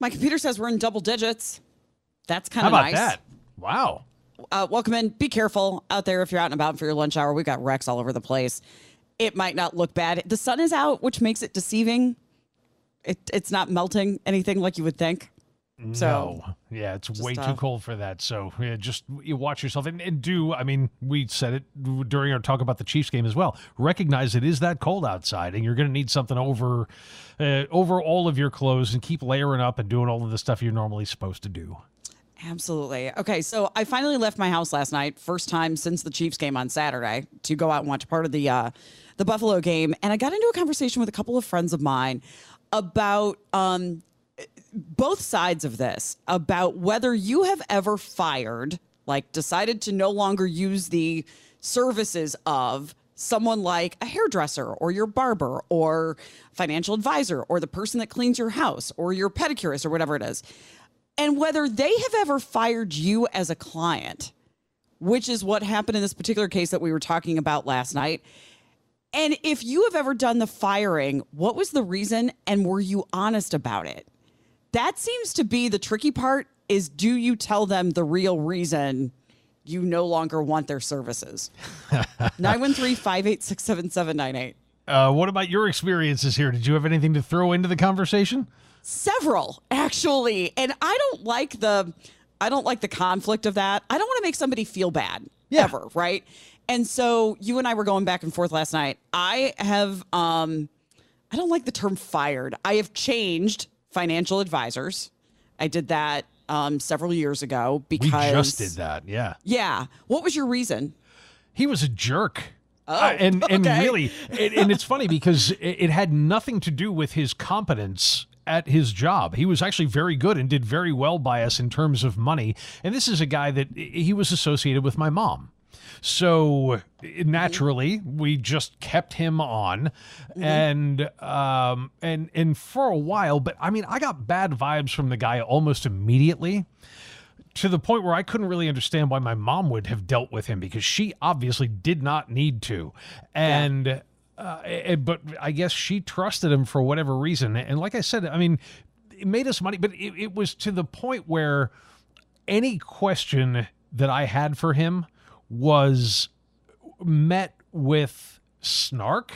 My computer says we're in double digits. That's kind How of about nice. that? Wow. Uh, welcome in. Be careful out there if you're out and about for your lunch hour. We've got wrecks all over the place. It might not look bad. The sun is out, which makes it deceiving. It, it's not melting anything like you would think. So no. Yeah, it's just, way uh, too cold for that. So yeah, just you watch yourself and, and do. I mean, we said it during our talk about the Chiefs game as well. Recognize it is that cold outside, and you're going to need something over, uh, over all of your clothes, and keep layering up and doing all of the stuff you're normally supposed to do. Absolutely. Okay, so I finally left my house last night, first time since the Chiefs game on Saturday, to go out and watch part of the uh, the Buffalo game, and I got into a conversation with a couple of friends of mine about um, both sides of this, about whether you have ever fired, like decided to no longer use the services of someone like a hairdresser or your barber or financial advisor or the person that cleans your house or your pedicurist or whatever it is and whether they have ever fired you as a client, which is what happened in this particular case that we were talking about last night. And if you have ever done the firing, what was the reason and were you honest about it? That seems to be the tricky part is do you tell them the real reason you no longer want their services? 913-586-7798. Uh, what about your experiences here? Did you have anything to throw into the conversation? several actually and i don't like the i don't like the conflict of that i don't want to make somebody feel bad Yeah. ever right and so you and i were going back and forth last night i have um i don't like the term fired i have changed financial advisors i did that um several years ago because We just did that. Yeah. yeah what was your reason he was a jerk. Oh, Uh, and and really, it, and it's funny because it, it had nothing to do with his competence at his job. He was actually very good and did very well by us in terms of money. And this is a guy that he was associated with my mom. So naturally, we just kept him on, and um, and and for a while. But I mean, I got bad vibes from the guy almost immediately to the point where I couldn't really understand why my mom would have dealt with him because she obviously did not need to. And uh, eh, but I guess she trusted him for whatever reason. And like I said, I mean, it made us money, but it, it was to the point where any question that I had for him was met with snark.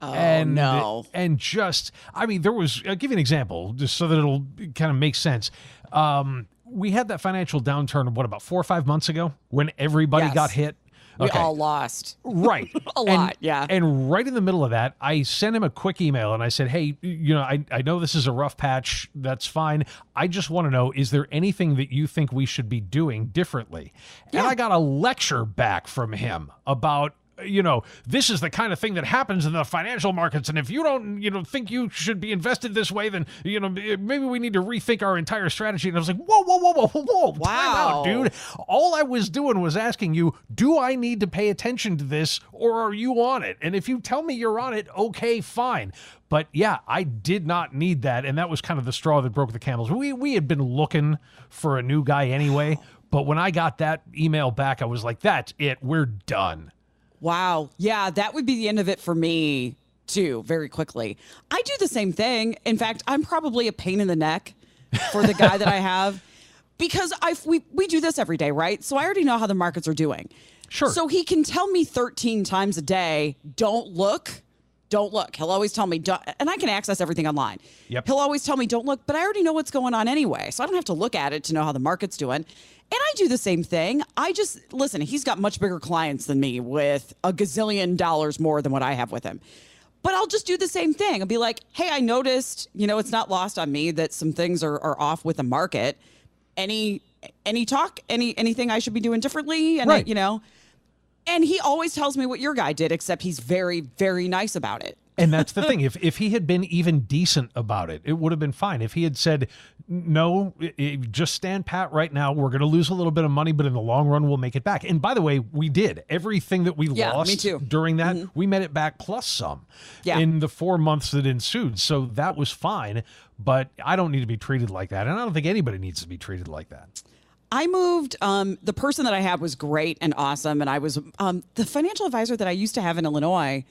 and no. and just I mean there was I'll give you an example just so that it'll kind of make sense. Um, we had that financial downturn what about four or five months ago when everybody Yes. got hit. We Okay. all lost Right. A And- lot, yeah. And right in the middle of that, I sent him a quick email and I said, Hey, you know, I, I know this is a rough patch. That's fine. I just want to know, is there anything that you think we should be doing differently? And I got a lecture back from him about you know this is the kind of thing that happens in the financial markets and if you don't you know think you should be invested this way then you know eh, maybe we need to rethink our entire strategy and i was like whoa whoa whoa whoa whoa whoa time out dude all I was doing was asking you, do I need to pay attention to this or are you on it? And if you tell me you're on it, okay, fine. But yeah, I did not need that. And that was kind of the straw that broke the camel's. We, we had been looking for a new guy anyway. But when I got that email back, I was like, that's it. We're done. Wow. Yeah, that would be the end of it for me too, very quickly. I do the same thing. In fact, I'm probably a pain in the neck for the guy that I have because I we we do this every day, right? So I already know how the markets are doing. Sure. So he can tell me 13 times a day, don't look don't look. He'll always tell me, and I can access everything online. Yep. He'll always tell me, don't look, but I already know what's going on anyway. So I don't have to look at it to know how the market's doing. And I do the same thing. I just, listen, he's got much bigger clients than me with a gazillion dollars more than what I have with him. But I'll just do the same thing. I'll be like, hey, I noticed, you know, it's not lost on me that some things are, are off with the market. Any any talk, any anything I should be doing differently? And I, you know, and he always tells me what your guy did, except he's very, very nice about it. And that's the thing. If if he had been even decent about it, it would have been fine. If he had said, "No, i- i- just stand pat right now. We're going to lose a little bit of money, but in the long run, we'll make it back." And by the way, we did everything that we Yeah, lost too. during that. We made it back plus some Yeah. in the four months that ensued. So that was fine. But I don't need to be treated like that, and I don't think anybody needs to be treated like that. I moved. Um, the person that I had was great and awesome, and I was um, the financial advisor that I used to have in Illinois.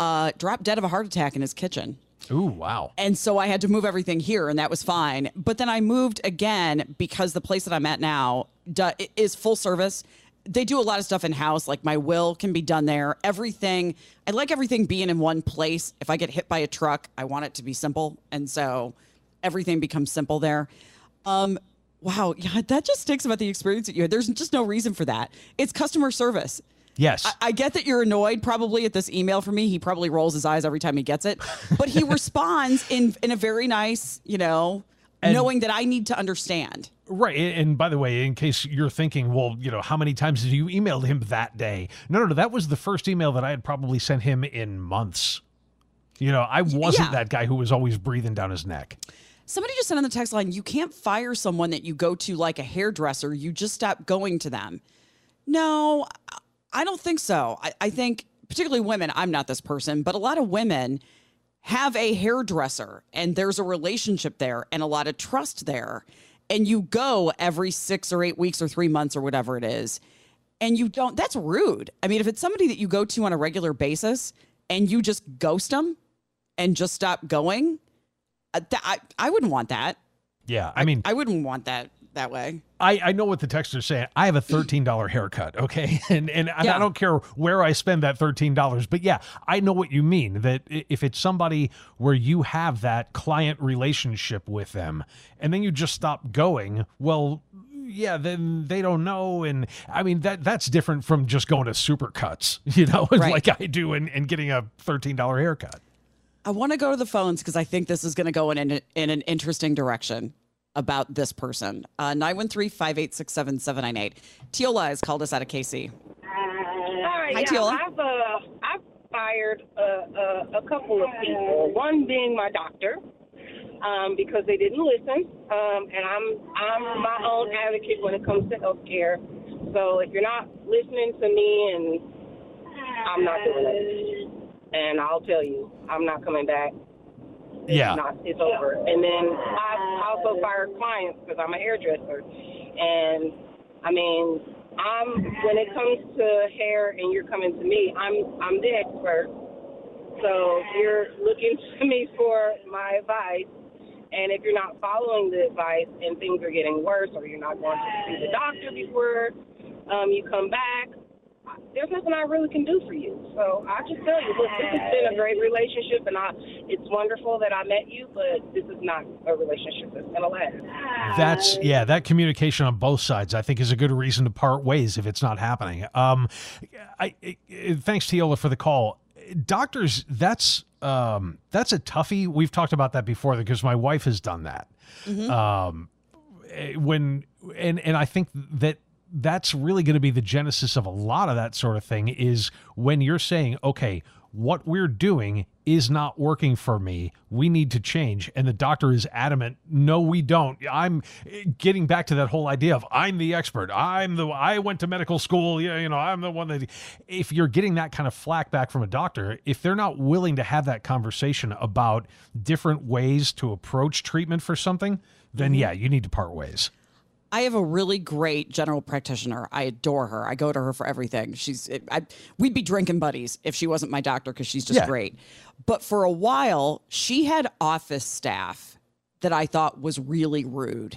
Uh, dropped dead of a heart attack in his kitchen. Ooh, wow. And so I had to move everything here, and that was fine. But then I moved again because the place that I'm at now is full service. They do a lot of stuff in house, like my will can be done there. Everything, I like everything being in one place. If I get hit by a truck, I want it to be simple. And so everything becomes simple there. Um, wow. Yeah, that just stinks about the experience that you had. There's just no reason for that. It's customer service. Yes. I, I get that you're annoyed probably at this email from me. He probably rolls his eyes every time he gets it, but he responds in in a very nice, you know, knowing that I need to understand. Right. And and by the way, in case you're thinking, well, you know, how many times did you email him that day? No, no, no. That was the first email that I had probably sent him in months. You know, I wasn't yeah. that guy who was always breathing down his neck. Somebody just said on the text line, you can't fire someone that you go to like a hairdresser. You just stop going to them. No, I don't think so. I, I think, particularly women, I'm not this person, but a lot of women have a hairdresser and there's a relationship there and a lot of trust there. And you go every six or eight weeks or three months or whatever it is. And you don't, that's rude. I mean, if it's somebody that you go to on a regular basis and you just ghost them and just stop going, uh, th- I, I wouldn't want that. Yeah. I mean, I wouldn't want that that way. I, I know what the texter's saying. I have a $13 haircut, okay? And and, and Yeah. I don't care where I spend that $13. But yeah, I know what you mean. That if it's somebody where you have that client relationship with them and then you just stop going, well, yeah, then they don't know. And I mean that that's different from just going to supercuts, you know, Right. like I do and, and getting a $13 haircut. I want to go to the phones because I think this is going to go in an, in an interesting direction about this person. Uh, 913 586 7798. Teola has called us out of KC. Hi, Hi, yeah, Teola. I've uh, I've fired a, a, a couple of people. One being my doctor, um, because they didn't listen. Um, and I'm I'm my own advocate when it comes to healthcare. So if you're not listening to me, and I'm not doing it. And I'll tell you, I'm not coming back. It's Yeah. not, it's over. And then I also fired clients because I'm a hairdresser. And I mean, I'm when it comes to hair and you're coming to me, I'm I'm the expert. So you're looking to me for my advice. And if you're not following the advice and things are getting worse, or you're not going to see the doctor before um, you come back, there's nothing I really can do for you. So I just tell you, look, this has been a great relationship, and I, it's wonderful that I met you, but this is not a relationship that's gonna last. That's yeah, that communication on both sides I think is a good reason to part ways if it's not happening. Um I, I thanks Tiola, for the call. Doctors, that's um that's a toughie. We've talked about that before because my wife has done that. Um eh, when and and I think that that's really going to be the genesis of a lot of that sort of thing is when you're saying, okay, what we're doing is not working for me. We need to change. And the doctor is adamant, no, we don't. I'm getting back to that whole idea of I'm the expert. I'm the, I went to medical school. Yeah, you know, I'm the one that, if you're getting that kind of flack back from a doctor, if they're not willing to have that conversation about different ways to approach treatment for something, then mm-hmm. yeah, you need to part ways. I have a really great general practitioner. I adore her. I go to her for everything. She's I, we'd be drinking buddies if she wasn't my doctor because she's just Yeah. great. But for a while, she had office staff that I thought was really rude.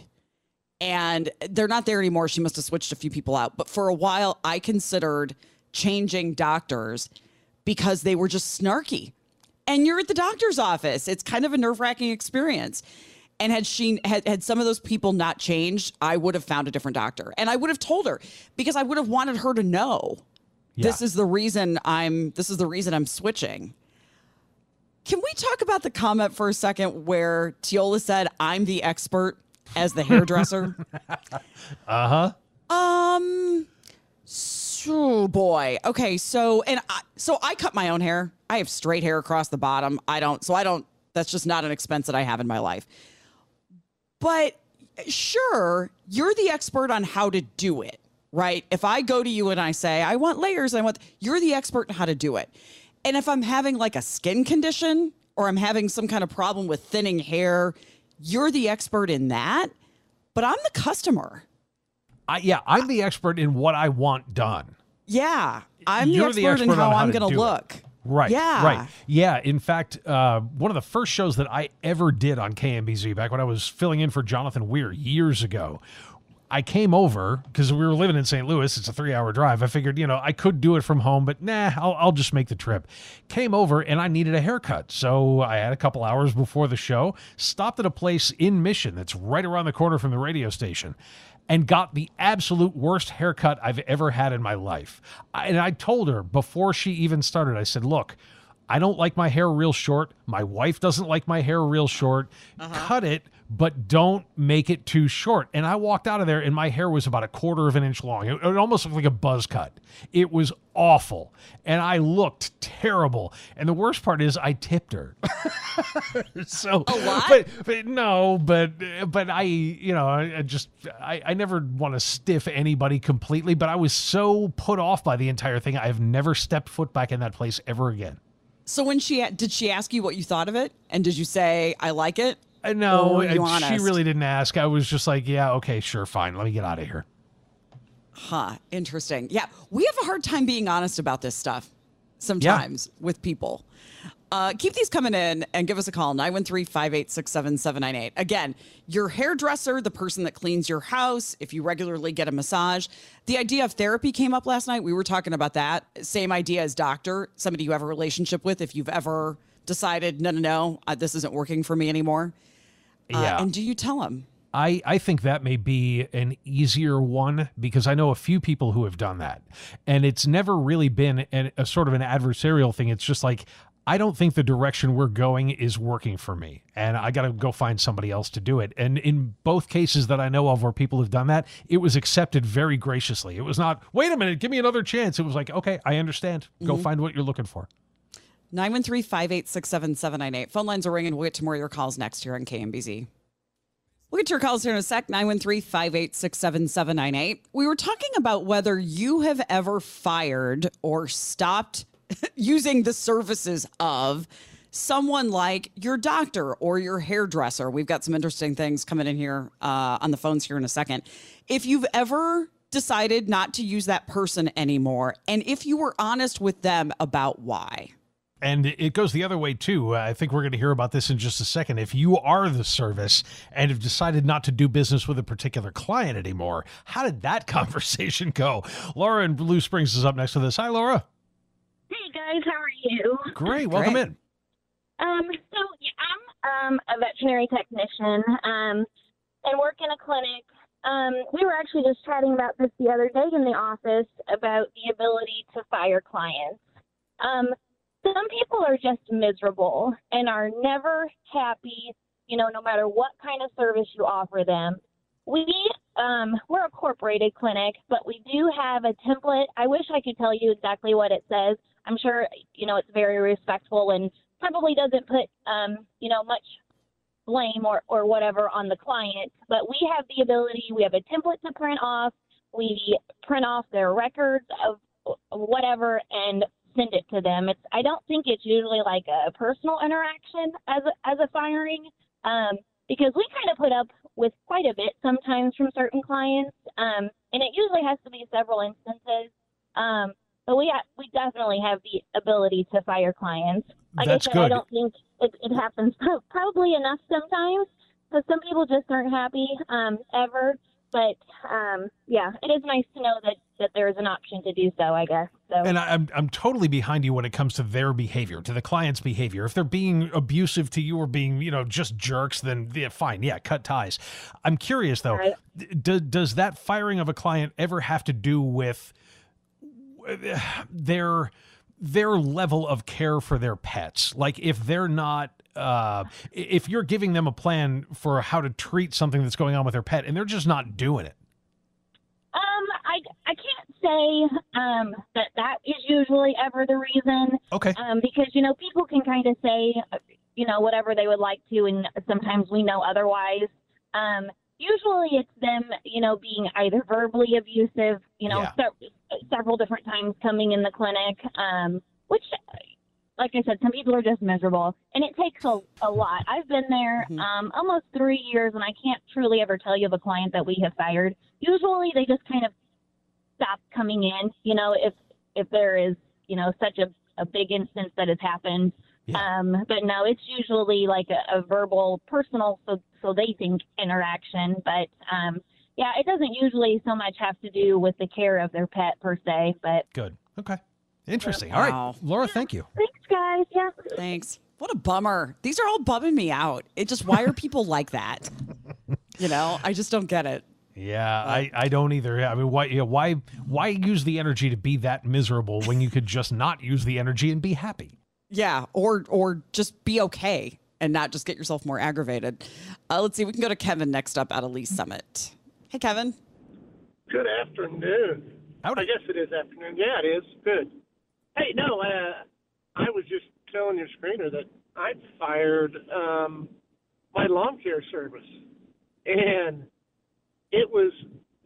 And they're not there anymore. She must have switched a few people out. But for a while, I considered changing doctors because they were just snarky. and you're at the doctor's office. It's kind of a nerve wracking experience. And had she had, had some of those people not changed, I would have found a different doctor. And I would have told her because I would have wanted her to know this is the reason I'm this is the reason I'm switching. Can we talk about the comment for a second where Tiola said, I'm the expert as the hairdresser? Uh huh. Um. So boy. Okay. So and I, so I cut my own hair. I have straight hair across the bottom. I don't. So I don't. That's just not an expense that I have in my life. But sure, you're the expert on how to do it, right? If I go to you and I say I want layers, I want. You're the expert in how to do it. And if I'm having like a skin condition or I'm having some kind of problem with thinning hair, you're the expert in that. But I'm the customer. I, yeah, I'm the expert in what I want done. Yeah, I'm the the expert, in how how I'm going to look. it. Right. Yeah. Right. Yeah. In fact, uh, one of the first shows that I ever did on KMBZ back when I was filling in for Jonathan Weir years ago, I came over because we were living in St. Louis. It's a three hour drive. I figured, you know, I could do it from home, but nah, I'll, I'll just make the trip. Came over and I needed a haircut. So I had a couple hours before the show, stopped at a place in Mission that's right around the corner from the radio station and got the absolute worst haircut I've ever had in my life. I, and I told her before she even started, I said, look, I don't like my hair real short. My wife doesn't like my hair real short. Uh-huh. Cut it, but don't make it too short. And I walked out of there and my hair was about a quarter of an inch long. It, it almost looked like a buzz cut. It was awful. And I looked terrible. And the worst part is I tipped her. so A lot? But, but no, but but I, you know, I I just I, I never want to stiff anybody completely, but I was so put off by the entire thing. I've never stepped foot back in that place ever again. So when she did she ask you what you thought of it, and did you say I like it? Uh, No, Or were you uh, she really didn't ask. I was just like, yeah, okay, sure, fine. Let me get out of here. Huh. Interesting. Yeah, we have a hard time being honest about this stuff sometimes with people. Uh, keep these coming in and give us a call 913 586 7798. Again, your hairdresser, the person that cleans your house, if you regularly get a massage. The idea of therapy came up last night. We were talking about that. Same idea as doctor, somebody you have a relationship with. If you've ever decided, no, no, no, uh, this isn't working for me anymore. Uh, Yeah. And do you tell them? I, I think that may be an easier one because I know a few people who have done that. And it's never really been an, a sort of an adversarial thing. It's just like, I don't think the direction we're going is working for me. And I got to go find somebody else to do it. And in both cases that I know of where people have done that, it was accepted very graciously. It was not, wait a minute, give me another chance. It was like, okay, I understand. Go find what you're looking for. 913 586 7798. Phone lines are ringing. We'll get to more of your calls next here on KMBZ. We'll get to your calls here in a sec 913 586 7798. We were talking about whether you have ever fired or stopped using the services of someone like your doctor or your hairdresser. We've got some interesting things coming in here uh, on the phones here in a second. If you've ever decided not to use that person anymore, and if you were honest with them about why. And it goes the other way too. I think we're going to hear about this in just a second. If you are the service and have decided not to do business with a particular client anymore, how did that conversation go? Laura in Blue Springs is up next to this. Hi, Laura. Hey guys, how are you? Great. Welcome Great. in. Um, so yeah, I'm um, a veterinary technician um, and work in a clinic. Um, we were actually just chatting about this the other day in the office about the ability to fire clients. Um, some people are just miserable and are never happy, you know, no matter what kind of service you offer them. We um, we're a corporated clinic, but we do have a template. I wish I could tell you exactly what it says. I'm sure you know it's very respectful and probably doesn't put um, you know much blame or or whatever on the client. But we have the ability. We have a template to print off. We print off their records of whatever and send it to them. It's I don't think it's usually like a personal interaction as a, as a firing. Um, because we kind of put up with quite a bit sometimes from certain clients, um, and it usually has to be several instances. Um, but we ha- we definitely have the ability to fire clients. Like That's I said, I don't think it, it happens pro- probably enough sometimes because some people just aren't happy um, ever. But um, yeah, it is nice to know that that there is an option to do so. I guess So And I- I'm I'm totally behind you when it comes to their behavior, to the client's behavior. If they're being abusive to you or being, you know, just jerks, then yeah, fine, yeah, cut ties. I'm curious though, Right. does does that firing of a client ever have to do with their their level of care for their pets? Like if they're not uh, if you're giving them a plan for how to treat something that's going on with their pet and they're just not doing it. I I can't say um that that is usually ever the reason. Okay. um, because you know people can kind of say uh, you know whatever they would like to, and sometimes we know otherwise. Um, usually it's them, you know, being either verbally abusive, you know, Yeah. se- several different times coming in the clinic, um, which, like I said, some people are just miserable, and it takes a, a lot. I've been there Mhm. um, almost three years, and I can't truly ever tell you of a client that we have fired. Usually they just kind of stop coming in, you know, if if there is, you know, such a, a big instance that has happened. Yeah. Um, but no, it's usually like a, a verbal, personal, so so they think interaction. But um, yeah, it doesn't usually so much have to do with the care of their pet per se. But Good. Okay. Interesting. All right, Wow. Laura, thank you. thanks, guys. Yeah. Thanks. What a bummer. These are all bumming me out. It just why are people like that? You know, I just don't get it. Yeah, I, I don't either. I mean, why yeah, why why use the energy to be that miserable when you could just not use the energy and be happy? Yeah, or or just be okay and not just get yourself more aggravated. Uh, let's see. We can go to Kevin next up at Lee's Summit. Hey, Kevin. Good afternoon. Howdy. I guess it is afternoon. Yeah, it is. Good. Hey, no, uh, I was just telling your screener that I fired um, my lawn care service, and it was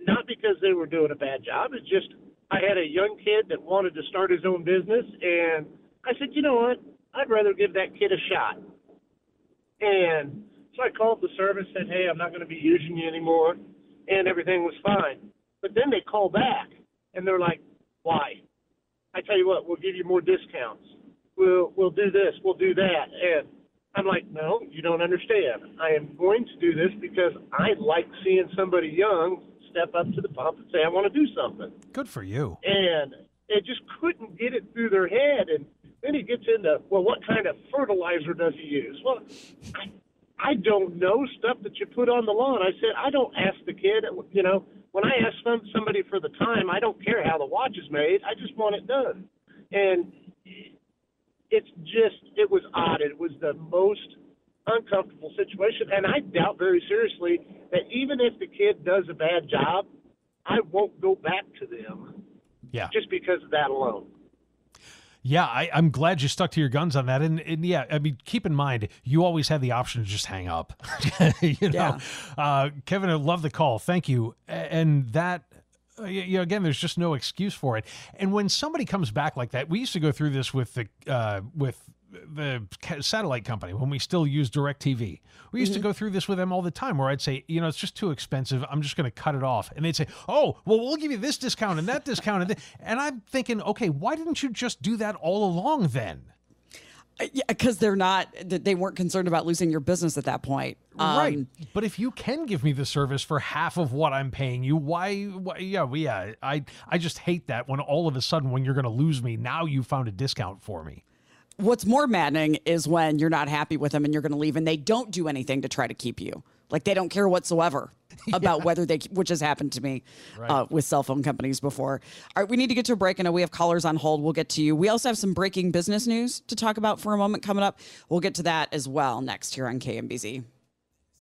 not because they were doing a bad job. It's just I had a young kid that wanted to start his own business, and I said, you know what? I'd rather give that kid a shot. And so I called the service, said, hey, I'm not going to be using you anymore, and everything was fine. But then they call back, and they're like, why? I tell you what, we'll give you more discounts. We'll we'll do this, we'll do that, and I'm like, no, you don't understand. I am going to do this because I like seeing somebody young step up to the pump and say, I want to do something Good for you. and they just couldn't get it through their head. And then he gets into, well, what kind of fertilizer does he use? Well, I, I don't know stuff that you put on the lawn. I said, I don't ask the kid. You know, when I ask some, somebody for the time, I don't care how the watch is made. I just want it done. And it's just, it was odd. It was the most uncomfortable situation. And I doubt very seriously that even if the kid does a bad job, I won't go back to them Yeah. just because of that alone. Yeah, I, I'm glad you stuck to your guns on that. And, and yeah, I mean, keep in mind, you always had the option to just hang up. you know, Yeah. uh, Kevin, I love the call. Thank you. And that, uh, you know, again, there's just no excuse for it. And when somebody comes back like that, we used to go through this with the uh, with the satellite company when we still use DirecTV. We used to go through this with them all the time where I'd say, you know, it's just too expensive. I'm just going to cut it off. And they'd say, oh, well, we'll give you this discount and that discount. And, th-. and I'm thinking, okay, why didn't you just do that all along then? Yeah, because they're not they weren't concerned about losing your business at that point. right. Um, But if you can give me the service for half of what I'm paying you, why, why yeah, well, yeah, I, I just hate that when all of a sudden when you're going to lose me, now you found a discount for me. What's more maddening is when you're not happy with them and you're going to leave, and they don't do anything to try to keep you. Like they don't care whatsoever about whether they, which has happened to me uh, with cell phone companies before. All right, we need to get to a break. I know we have callers on hold. We'll get to you. We also have some breaking business news to talk about for a moment coming up. We'll get to that as well next here on KMBZ.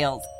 details.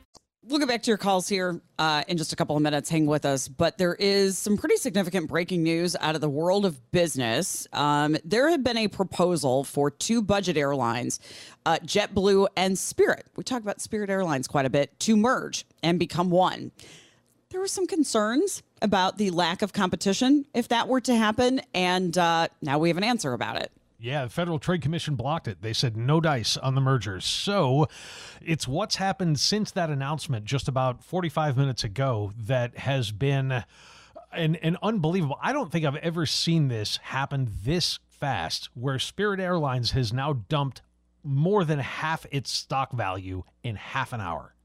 We'll get back to your calls here uh, in just a couple of minutes. Hang with us. But there is some pretty significant breaking news out of the world of business. Um, there had been a proposal for two budget airlines, uh, JetBlue and Spirit. We talk about Spirit Airlines quite a bit to merge and become one. There were some concerns about the lack of competition if that were to happen. And uh, now we have an answer about it. Yeah, the Federal Trade Commission blocked it. They said no dice on the mergers. So it's what's happened since that announcement just about 45 minutes ago that has been an, an unbelievable. I don't think I've ever seen this happen this fast where Spirit Airlines has now dumped more than half its stock value in half an hour.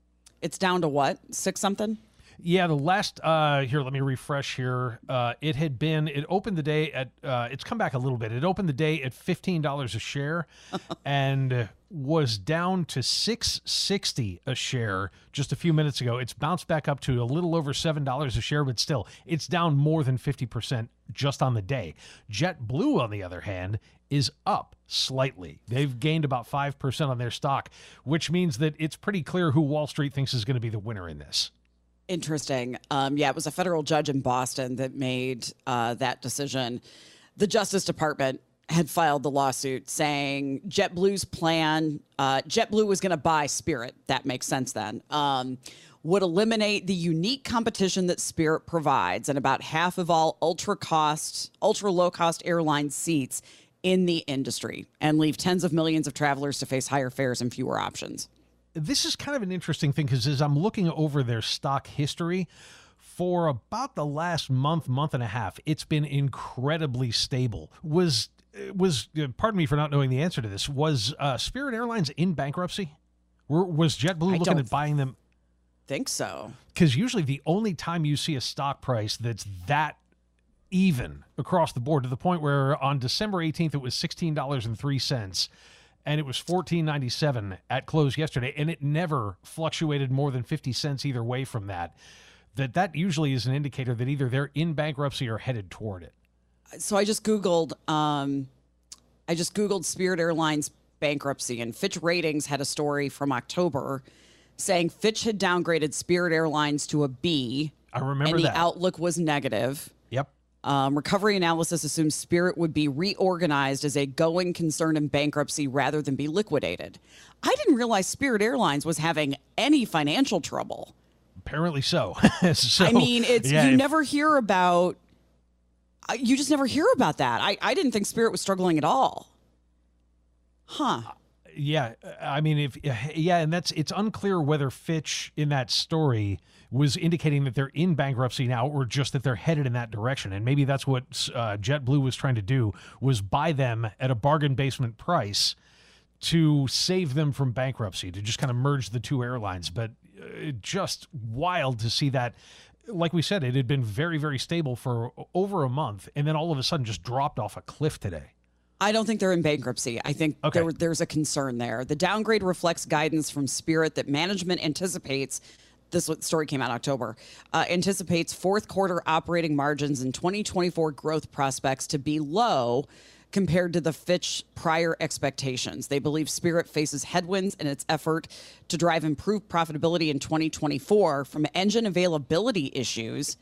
It's down to what? Six something? Yeah, the last uh here, let me refresh here. Uh it had been it opened the day at uh it's come back a little bit. It opened the day at $15 a share and was down to 660 a share just a few minutes ago. It's bounced back up to a little over $7 a share, but still, it's down more than 50% just on the day. JetBlue on the other hand is up slightly. They've gained about 5% on their stock, which means that it's pretty clear who Wall Street thinks is going to be the winner in this. Interesting. Um, yeah, it was a federal judge in Boston that made uh, that decision. The Justice Department had filed the lawsuit saying JetBlue's plan, uh, JetBlue was going to buy Spirit. That makes sense then. Um, would eliminate the unique competition that Spirit provides and about half of all ultra cost, ultra low cost airline seats in the industry and leave tens of millions of travelers to face higher fares and fewer options this is kind of an interesting thing because as I'm looking over their stock history, for about the last month, month and a half, it's been incredibly stable. Was was pardon me for not knowing the answer to this. Was uh, Spirit Airlines in bankruptcy? Were, was JetBlue I looking at buying them? Think so. Because usually the only time you see a stock price that's that even across the board to the point where on December 18th it was sixteen dollars and three cents and it was 14.97 at close yesterday and it never fluctuated more than 50 cents either way from that. That that usually is an indicator that either they're in bankruptcy or headed toward it. So i just googled um i just googled spirit airlines bankruptcy and fitch ratings had a story from october saying fitch had downgraded spirit airlines to a b. I remember and the that. outlook was negative um, recovery analysis assumes Spirit would be reorganized as a going concern in bankruptcy rather than be liquidated. I didn't realize Spirit Airlines was having any financial trouble. apparently so, so I mean, it's yeah, you if- never hear about. uh, You just never hear about that. I, I didn't think Spirit was struggling at all. Huh. Yeah i mean if yeah and that's it's unclear whether fitch in that story was indicating that they're in bankruptcy now or just that they're headed in that direction. And maybe that's what uh, jetblue was trying to do was buy them at a bargain basement price to save them from bankruptcy to just kind of merge the two airlines. But uh, just wild to see that like we said it had been very very stable for over a month and then all of a sudden just dropped off a cliff today I don't think they're in bankruptcy. I think Okay. there, there's a concern there. The downgrade reflects guidance from Spirit that management anticipates. This story came out in October. Uh, anticipates fourth quarter operating margins and 2024 growth prospects to be low compared to the Fitch prior expectations. They believe Spirit faces headwinds in its effort to drive improved profitability in 2024 from engine availability issues,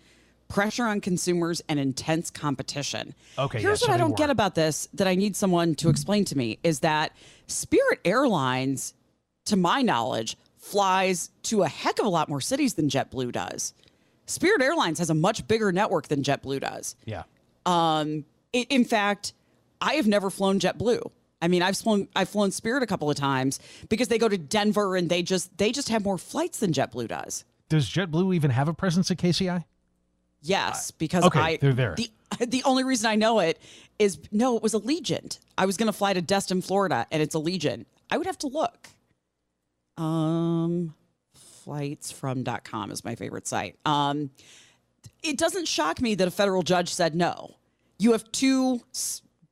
pressure on consumers, and intense competition. Okay, Here's yeah, what I don't get about this that I need someone to explain to me is that Spirit Airlines, to my knowledge, flies to a heck of a lot more cities than JetBlue does. Spirit Airlines has a much bigger network than JetBlue does. Yeah. Um, i- in fact, I have never flown JetBlue. I mean, I've flown I've flown Spirit a couple of times because they go to Denver and they just they just have more flights than JetBlue does. Does JetBlue even have a presence at KCI? Yes, because okay, I they're there. The the only reason I know it is no, it was Allegiant. I was going to fly to Destin, Florida, and it's Allegiant. I would have to look. Um, flightsfrom.com is my favorite site. Um, it doesn't shock me that a federal judge said no. You have two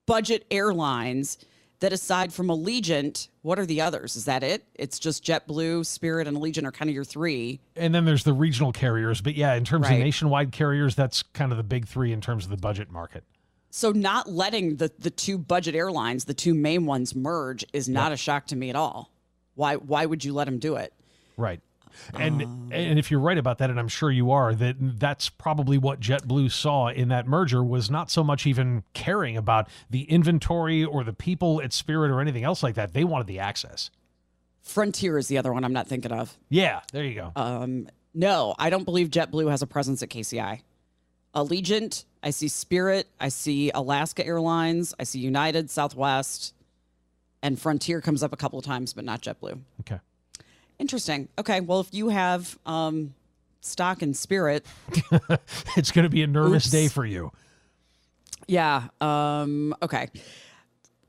budget airlines that, aside from Allegiant, what are the others? Is that it? It's just JetBlue, Spirit, and Allegiant are kind of your three. And then there's the regional carriers. But yeah, in terms Right. of nationwide carriers, that's kind of the big three in terms of the budget market. So not letting the the two budget airlines, the two main ones merge is not a shock to me at all. Why why would you let them do it? Right. And Um, and if you're right about that, and I'm sure you are, that that's probably what JetBlue saw in that merger was not so much even caring about the inventory or the people at Spirit or anything else like that. They wanted the access. Frontier is the other one I'm not thinking of. Yeah, there you go. Um, no, I don't believe JetBlue has a presence at KCI. Allegiant, I see Spirit, I see Alaska Airlines, I see United, Southwest, and Frontier comes up a couple of times, but not JetBlue. Okay. Interesting. Okay, well, if you have um, stock in Spirit, it's going to be a nervous Oops. day for you. yeah. Um, okay.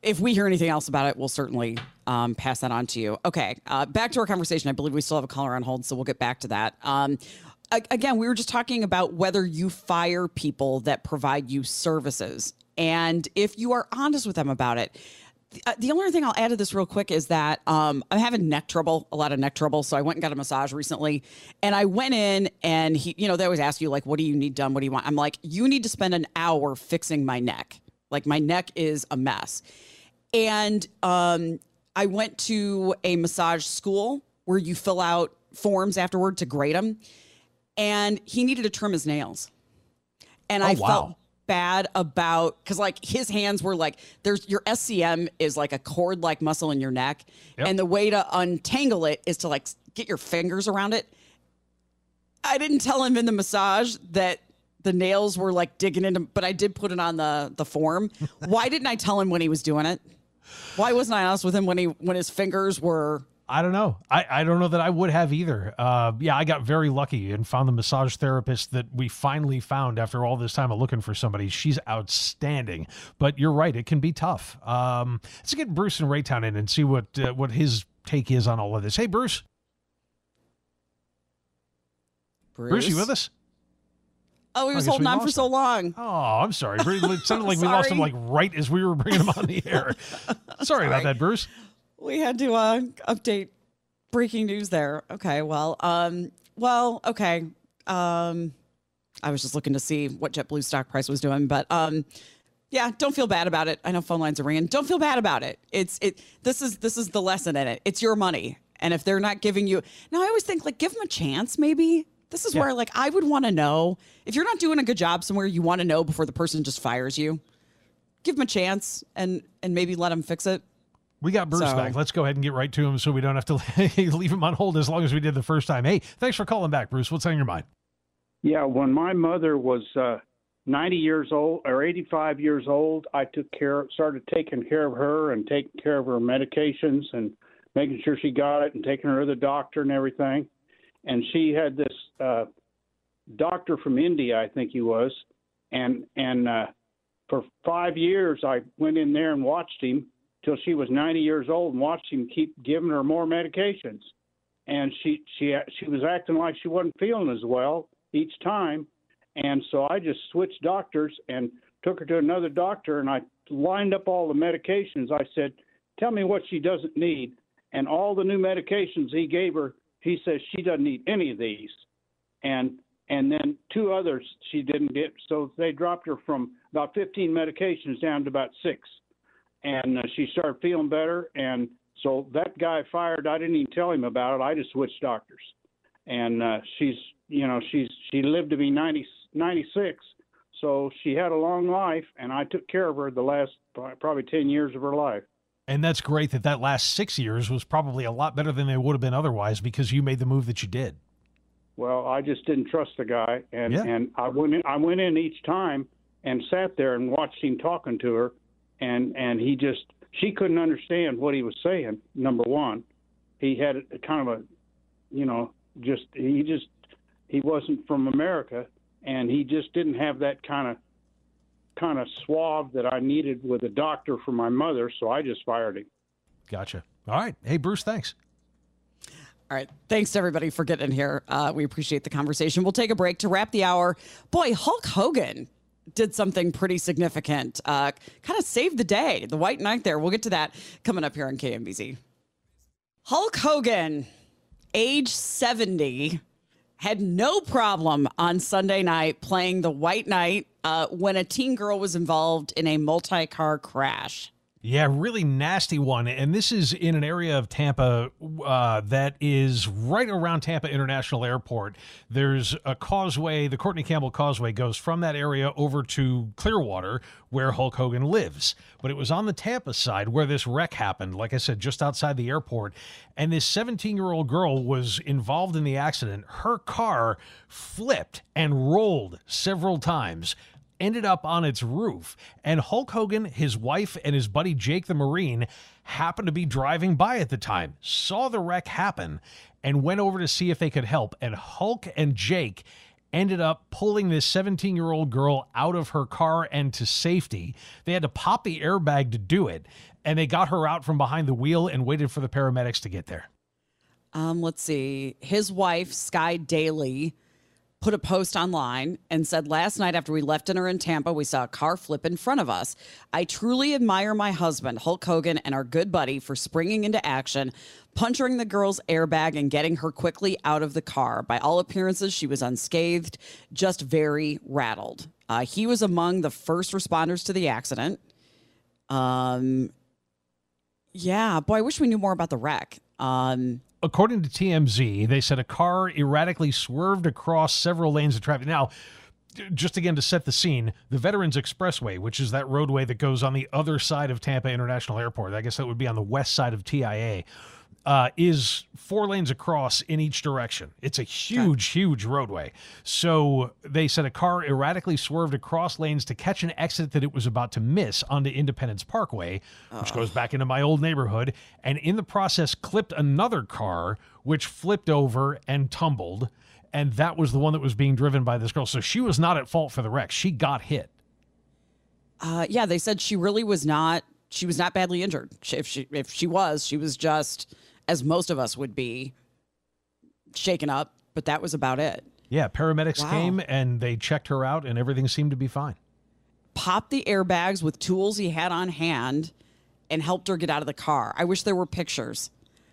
If we hear anything else about it, we'll certainly um, pass that on to you. Okay, uh, back to our conversation. I believe we still have a caller on hold, so we'll get back to that. Um, again, we were just talking about whether you fire people that provide you services, and if you are honest with them about it. The- uh, The only thing I'll add to this real quick is that um, I'm having neck trouble, a lot of neck trouble. So I went and got a massage recently, and I went in, and he, you know, they always ask you like, "What do you need done? What do you want?" I'm like, "You need to spend an hour fixing my neck. Like my neck is a mess." And um, I went to a massage school where you fill out forms afterward to grade them. And he needed to trim his nails. And Oh, I wow. felt bad about because like his hands were like there's your SCM is like a cord like muscle in your neck. Yep. And the way to untangle it is to like get your fingers around it. I didn't tell him in the massage that the nails were like digging into, but I did put it on the the form. Why didn't I tell him when he was doing it? Why wasn't I honest with him when he when his fingers were? I don't know. I, I don't know that I would have either. Uh, yeah, I got very lucky and found the massage therapist that we finally found after all this time of looking for somebody. She's outstanding. But you're right; it can be tough. Um, let's get Bruce and Raytown in and see what uh, what his take is on all of this. Hey, Bruce. Bruce, you with us? Oh, he was holding on for so long. Oh, I'm sorry. It sounded like we lost him like right as we were bringing him on the air. sorry about that, Bruce. We had to uh, update breaking news there. Okay, well, um, well, okay. Um, I was just looking to see what JetBlue stock price was doing, but um, yeah, don't feel bad about it. I know phone lines are ringing. Don't feel bad about it. It's it. This is this is the lesson in it. It's your money, and if they're not giving you now, I always think like give them a chance. Maybe this is Yeah. where like I would want to know if you're not doing a good job somewhere. You want to know before the person just fires you. Give them a chance and and maybe let them fix it. We got Bruce So- back. Let's go ahead and get right to him so we don't have to leave him on hold as long as we did the first time. Hey, thanks for calling back, Bruce. What's on your mind? Yeah, when my mother was uh, 90 years old or 85 years old, I took care, started taking care of her and taking care of her medications and making sure she got it and taking her to the doctor and everything. And she had this uh, doctor from India, I think he was, and and uh, for five years I went in there and watched him till she was 90 years old and watched him keep giving her more medications. And she she she was acting like she wasn't feeling as well each time. And so I just switched doctors and took her to another doctor and I lined up all the medications. I said tell me what she doesn't need. And all the new medications he gave her he says she doesn't need any of these. And and then two others she didn't get. So they dropped her from about 15 medications down to about 6 and uh, she started feeling better. And so that guy fired. I didn't even tell him about it. I just switched doctors, and uh, she's you know she's she lived to be 90, 96, so she had a long life, and I took care of her the last probably ten years of her life. And that's great that that last six years was probably a lot better than they would have been otherwise because you made the move that you did. Well, I just didn't trust the guy, and Yeah. and I went in, I went in each time and sat there and watched him talking to her, and and he just she couldn't understand what he was saying. Number one, he had a, kind of a, you know, just he just he wasn't from America, and he just didn't have that kind of kind of suave that I needed with a doctor for my mother. So I just fired him. Gotcha. All right. Hey, Bruce, thanks. All right. Thanks everybody for getting here. Uh, we appreciate the conversation. We'll take a break to wrap the hour. Boy, Hulk Hogan did something pretty significant. Uh, kind of saved the day. The White Knight there. We'll get to that coming up here on KMBZ. Hulk Hogan, age 70, had no problem on Sunday night playing the White Knight uh, when a teen girl was involved in a multi car crash. Yeah, really nasty one. And this is in an area of Tampa uh, that is right around Tampa International Airport. There's a causeway, the Courtney Campbell Causeway goes from that area over to Clearwater, where Hulk Hogan lives. But it was on the Tampa side where this wreck happened, like I said, just outside the airport. And this 17 year old girl was involved in the accident. Her car flipped and rolled several times ended up on its roof. And Hulk Hogan, his wife, and his buddy Jake the Marine happened to be driving by at the time, saw the wreck happen, and went over to see if they could help. And Hulk and Jake ended up pulling this 17 year old girl out of her car and to safety. They had to pop the airbag to do it. And they got her out from behind the wheel and waited for the paramedics to get there. Um, let's see. His wife, Sky Daily, put a post online and said, Last night after we left dinner in Tampa, we saw a car flip in front of us. I truly admire my husband, Hulk Hogan, and our good buddy for springing into action, puncturing the girl's airbag, and getting her quickly out of the car. By all appearances, she was unscathed, just very rattled. Uh, he was among the first responders to the accident. Um, yeah, boy, I wish we knew more about the wreck. Um, according to TMZ, they said a car erratically swerved across several lanes of traffic. Now, just again to set the scene, the Veterans Expressway, which is that roadway that goes on the other side of Tampa International Airport, I guess that would be on the west side of TIA, uh, is four lanes across in each direction. It's a huge, huge roadway. So they said a car erratically swerved across lanes to catch an exit that it was about to miss onto Independence Parkway, which goes back into my old neighborhood, and in the process clipped another car, which flipped over and tumbled. And that was the one that was being driven by this girl. So she was not at fault for the wreck. She got hit. Uh, yeah, they said she really was not. She was not badly injured. She, if she if she was, she was just as most of us would be, shaken up. But that was about it. Yeah, paramedics Wow. came and they checked her out, and everything seemed to be fine. Popped the airbags with tools he had on hand, and helped her get out of the car. I wish there were pictures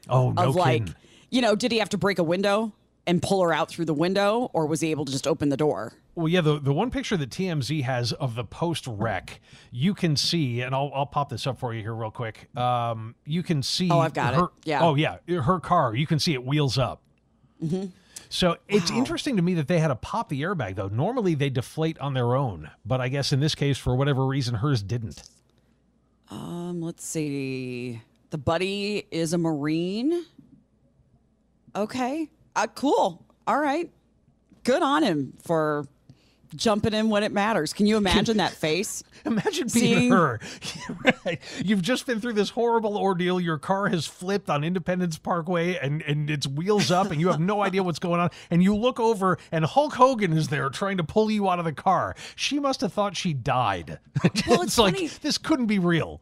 Oh, no of like, kidding. you know, did he have to break a window and pull her out through the window, or was he able to just open the door? Well, yeah, the, the one picture that TMZ has of the post wreck, you can see, and I'll, I'll pop this up for you here real quick. Um, you can see. Oh, I've got it. Yeah. Oh, yeah. Her car, you can see it wheels up. Mm-hmm. So it's interesting to me that they had to pop the airbag, though. Normally they deflate on their own, but I guess in this case, for whatever reason, hers didn't. Um, let's see. The buddy is a Marine. Okay. Uh, cool. All right. Good on him for jumping in when it matters. Can you imagine that face? Imagine being Seeing- her. right. You've just been through this horrible ordeal. Your car has flipped on Independence Parkway and, and it's wheels up and you have no idea what's going on. And you look over and Hulk Hogan is there trying to pull you out of the car. She must have thought she died. Well, it's it's like, this couldn't be real.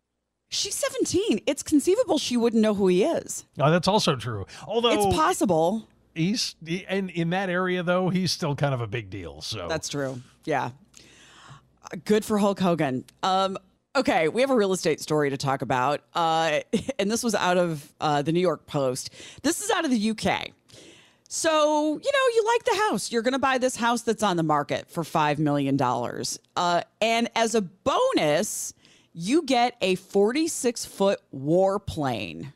She's 17. It's conceivable she wouldn't know who he is. Oh, that's also true. Although It's possible. He's he, and in that area though, he's still kind of a big deal. So That's true. Yeah. Good for Hulk Hogan. Um, okay, we have a real estate story to talk about. Uh, and this was out of uh, the New York Post. This is out of the UK. So, you know, you like the house. You're going to buy this house that's on the market for $5 million. Uh, and as a bonus, you get a 46 foot warplane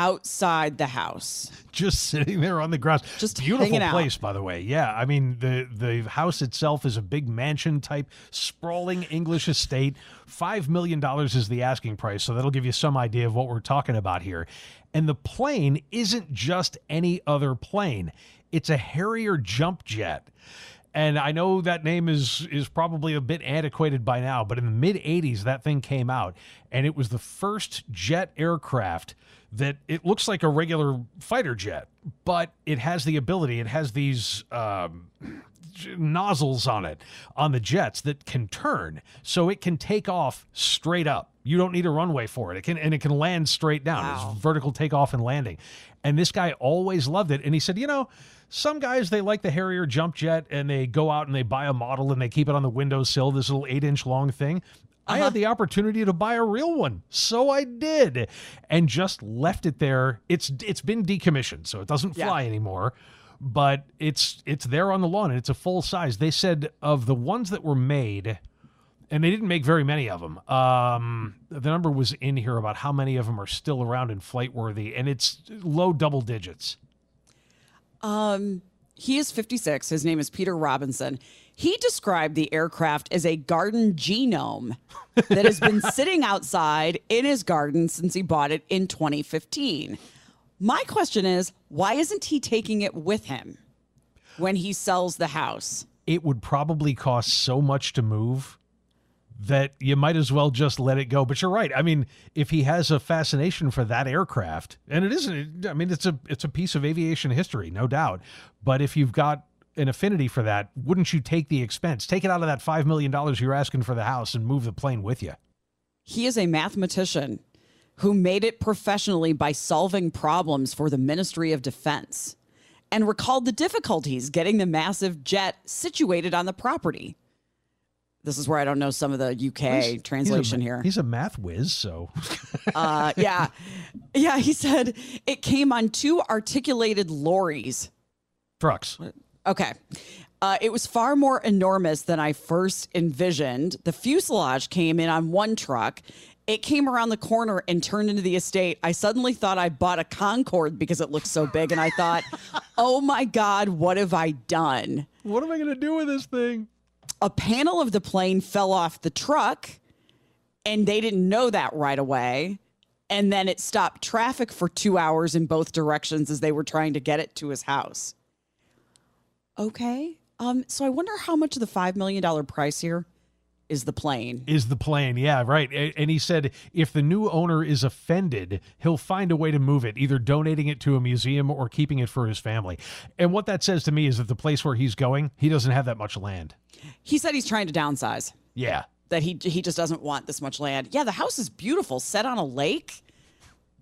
outside the house. just sitting there on the grass. Just beautiful hanging out. place, by the way. Yeah, I mean the the house itself is a big mansion type, sprawling English estate. Five million dollars is the asking price, so that'll give you some idea of what we're talking about here. And the plane isn't just any other plane; it's a Harrier jump jet. And I know that name is is probably a bit antiquated by now, but in the mid 80s that thing came out and it was the first jet aircraft that it looks like a regular fighter jet, but it has the ability, it has these um, nozzles on it on the jets that can turn so it can take off straight up. You don't need a runway for it. It can and it can land straight down. It's vertical takeoff and landing. And this guy always loved it and he said, "You know, some guys they like the Harrier jump jet and they go out and they buy a model and they keep it on the windowsill, this little 8-inch long thing." I had the opportunity to buy a real one, so I did, and just left it there. It's it's been decommissioned, so it doesn't Yeah. fly anymore. But it's it's there on the lawn, and it's a full size. They said of the ones that were made, and they didn't make very many of them. Um, the number was in here about how many of them are still around and flight worthy, and it's low double digits. Um, he is 56. His name is Peter Robinson. He described the aircraft as a garden genome that has been sitting outside in his garden since he bought it in 2015. My question is, why isn't he taking it with him when he sells the house? It would probably cost so much to move that you might as well just let it go. But you're right. I mean, if he has a fascination for that aircraft, and it isn't, I mean, it's a it's a piece of aviation history, no doubt. But if you've got an affinity for that, wouldn't you take the expense? Take it out of that five million dollars you're asking for the house and move the plane with you. He is a mathematician who made it professionally by solving problems for the Ministry of Defense and recalled the difficulties getting the massive jet situated on the property. This is where I don't know some of the UK He's- he's a translation here. He's a math whiz, so Uh, yeah. Yeah, he said it came on two articulated lorries. trucks. Okay. Uh, it was far more enormous than I first envisioned. The fuselage came in on one truck. It came around the corner and turned into the estate. I suddenly thought I bought a Concorde because it looked so big. And I thought, oh my God, what have I done? What am I going to do with this thing? A panel of the plane fell off the truck, and they didn't know that right away. And then it stopped traffic for two hours in both directions as they were trying to get it to his house. Okay. Um, so I wonder how much of the $5 million price here is the plane. is the plane. Yeah, right. And he said if the new owner is offended, he'll find a way to move it, either donating it to a museum or keeping it for his family. And what that says to me is that the place where he's going, he doesn't have that much land. He said he's trying to downsize, Yeah. that he, he just doesn't want this much land. Yeah, the house is beautiful, set on a lake.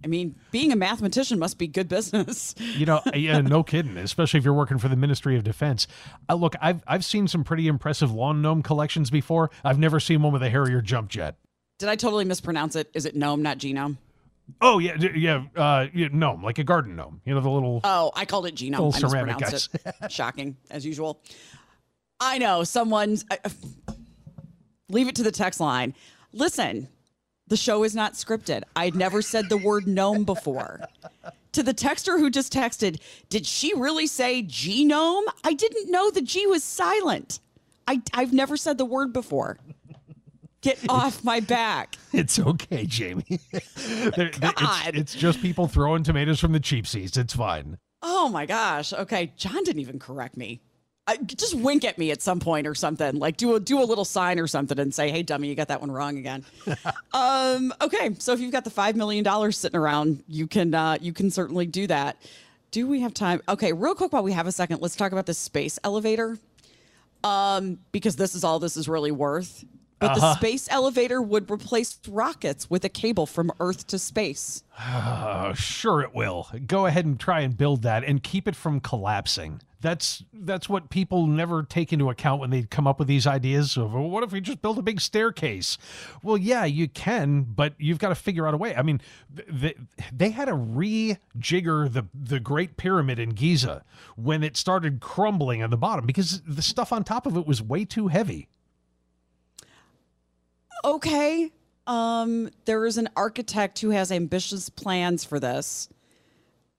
I mean, being a mathematician must be good business. You know, yeah, no kidding. Especially if you're working for the Ministry of Defense. Uh, look, I've I've seen some pretty impressive lawn gnome collections before. I've never seen one with a Harrier jump jet. Did I totally mispronounce it? Is it gnome, not genome? Oh yeah, yeah, uh, yeah, gnome, like a garden gnome. You know the little. Oh, I called it genome. Little I ceramic mispronounced it. Shocking, as usual. I know someone's. I, uh, leave it to the text line. Listen, the show is not scripted. I'd never said the word gnome before. To the texter who just texted, did she really say genome? I didn't know the G was silent. I, I've never said the word before. Get off my back. It's okay, Jamie. There- there- it's, God. it's just people throwing tomatoes from the cheap seats. It's fine. Oh my gosh. Okay, John didn't even correct me. I, just wink at me at some point or something. Like do a do a little sign or something and say, "Hey, dummy, you got that one wrong again." um, okay, so if you've got the five million dollars sitting around, you can uh, you can certainly do that. Do we have time? Okay, real quick while we have a second, let's talk about the space elevator. Um, because this is all this is really worth. But the Uh-huh. space elevator would replace rockets with a cable from Earth to space. Oh, sure it will. Go ahead and try and build that and keep it from collapsing. That's that's what people never take into account when they come up with these ideas of well, what if we just build a big staircase? Well, yeah, you can, but you've got to figure out a way. I mean, they, they had to rejigger the the Great Pyramid in Giza when it started crumbling on the bottom because the stuff on top of it was way too heavy. Okay um there is an architect who has ambitious plans for this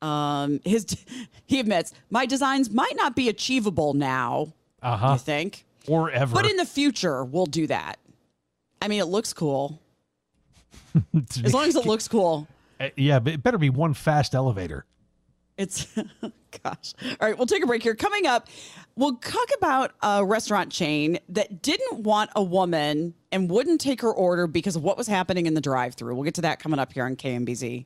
Um, his he admits my designs might not be achievable now. Uh huh. You think? Or ever. But in the future, we'll do that. I mean, it looks cool. As long as it looks cool. Uh, yeah, but it better be one fast elevator. It's gosh. All right, we'll take a break here. Coming up, we'll talk about a restaurant chain that didn't want a woman and wouldn't take her order because of what was happening in the drive-through. We'll get to that coming up here on KMBZ.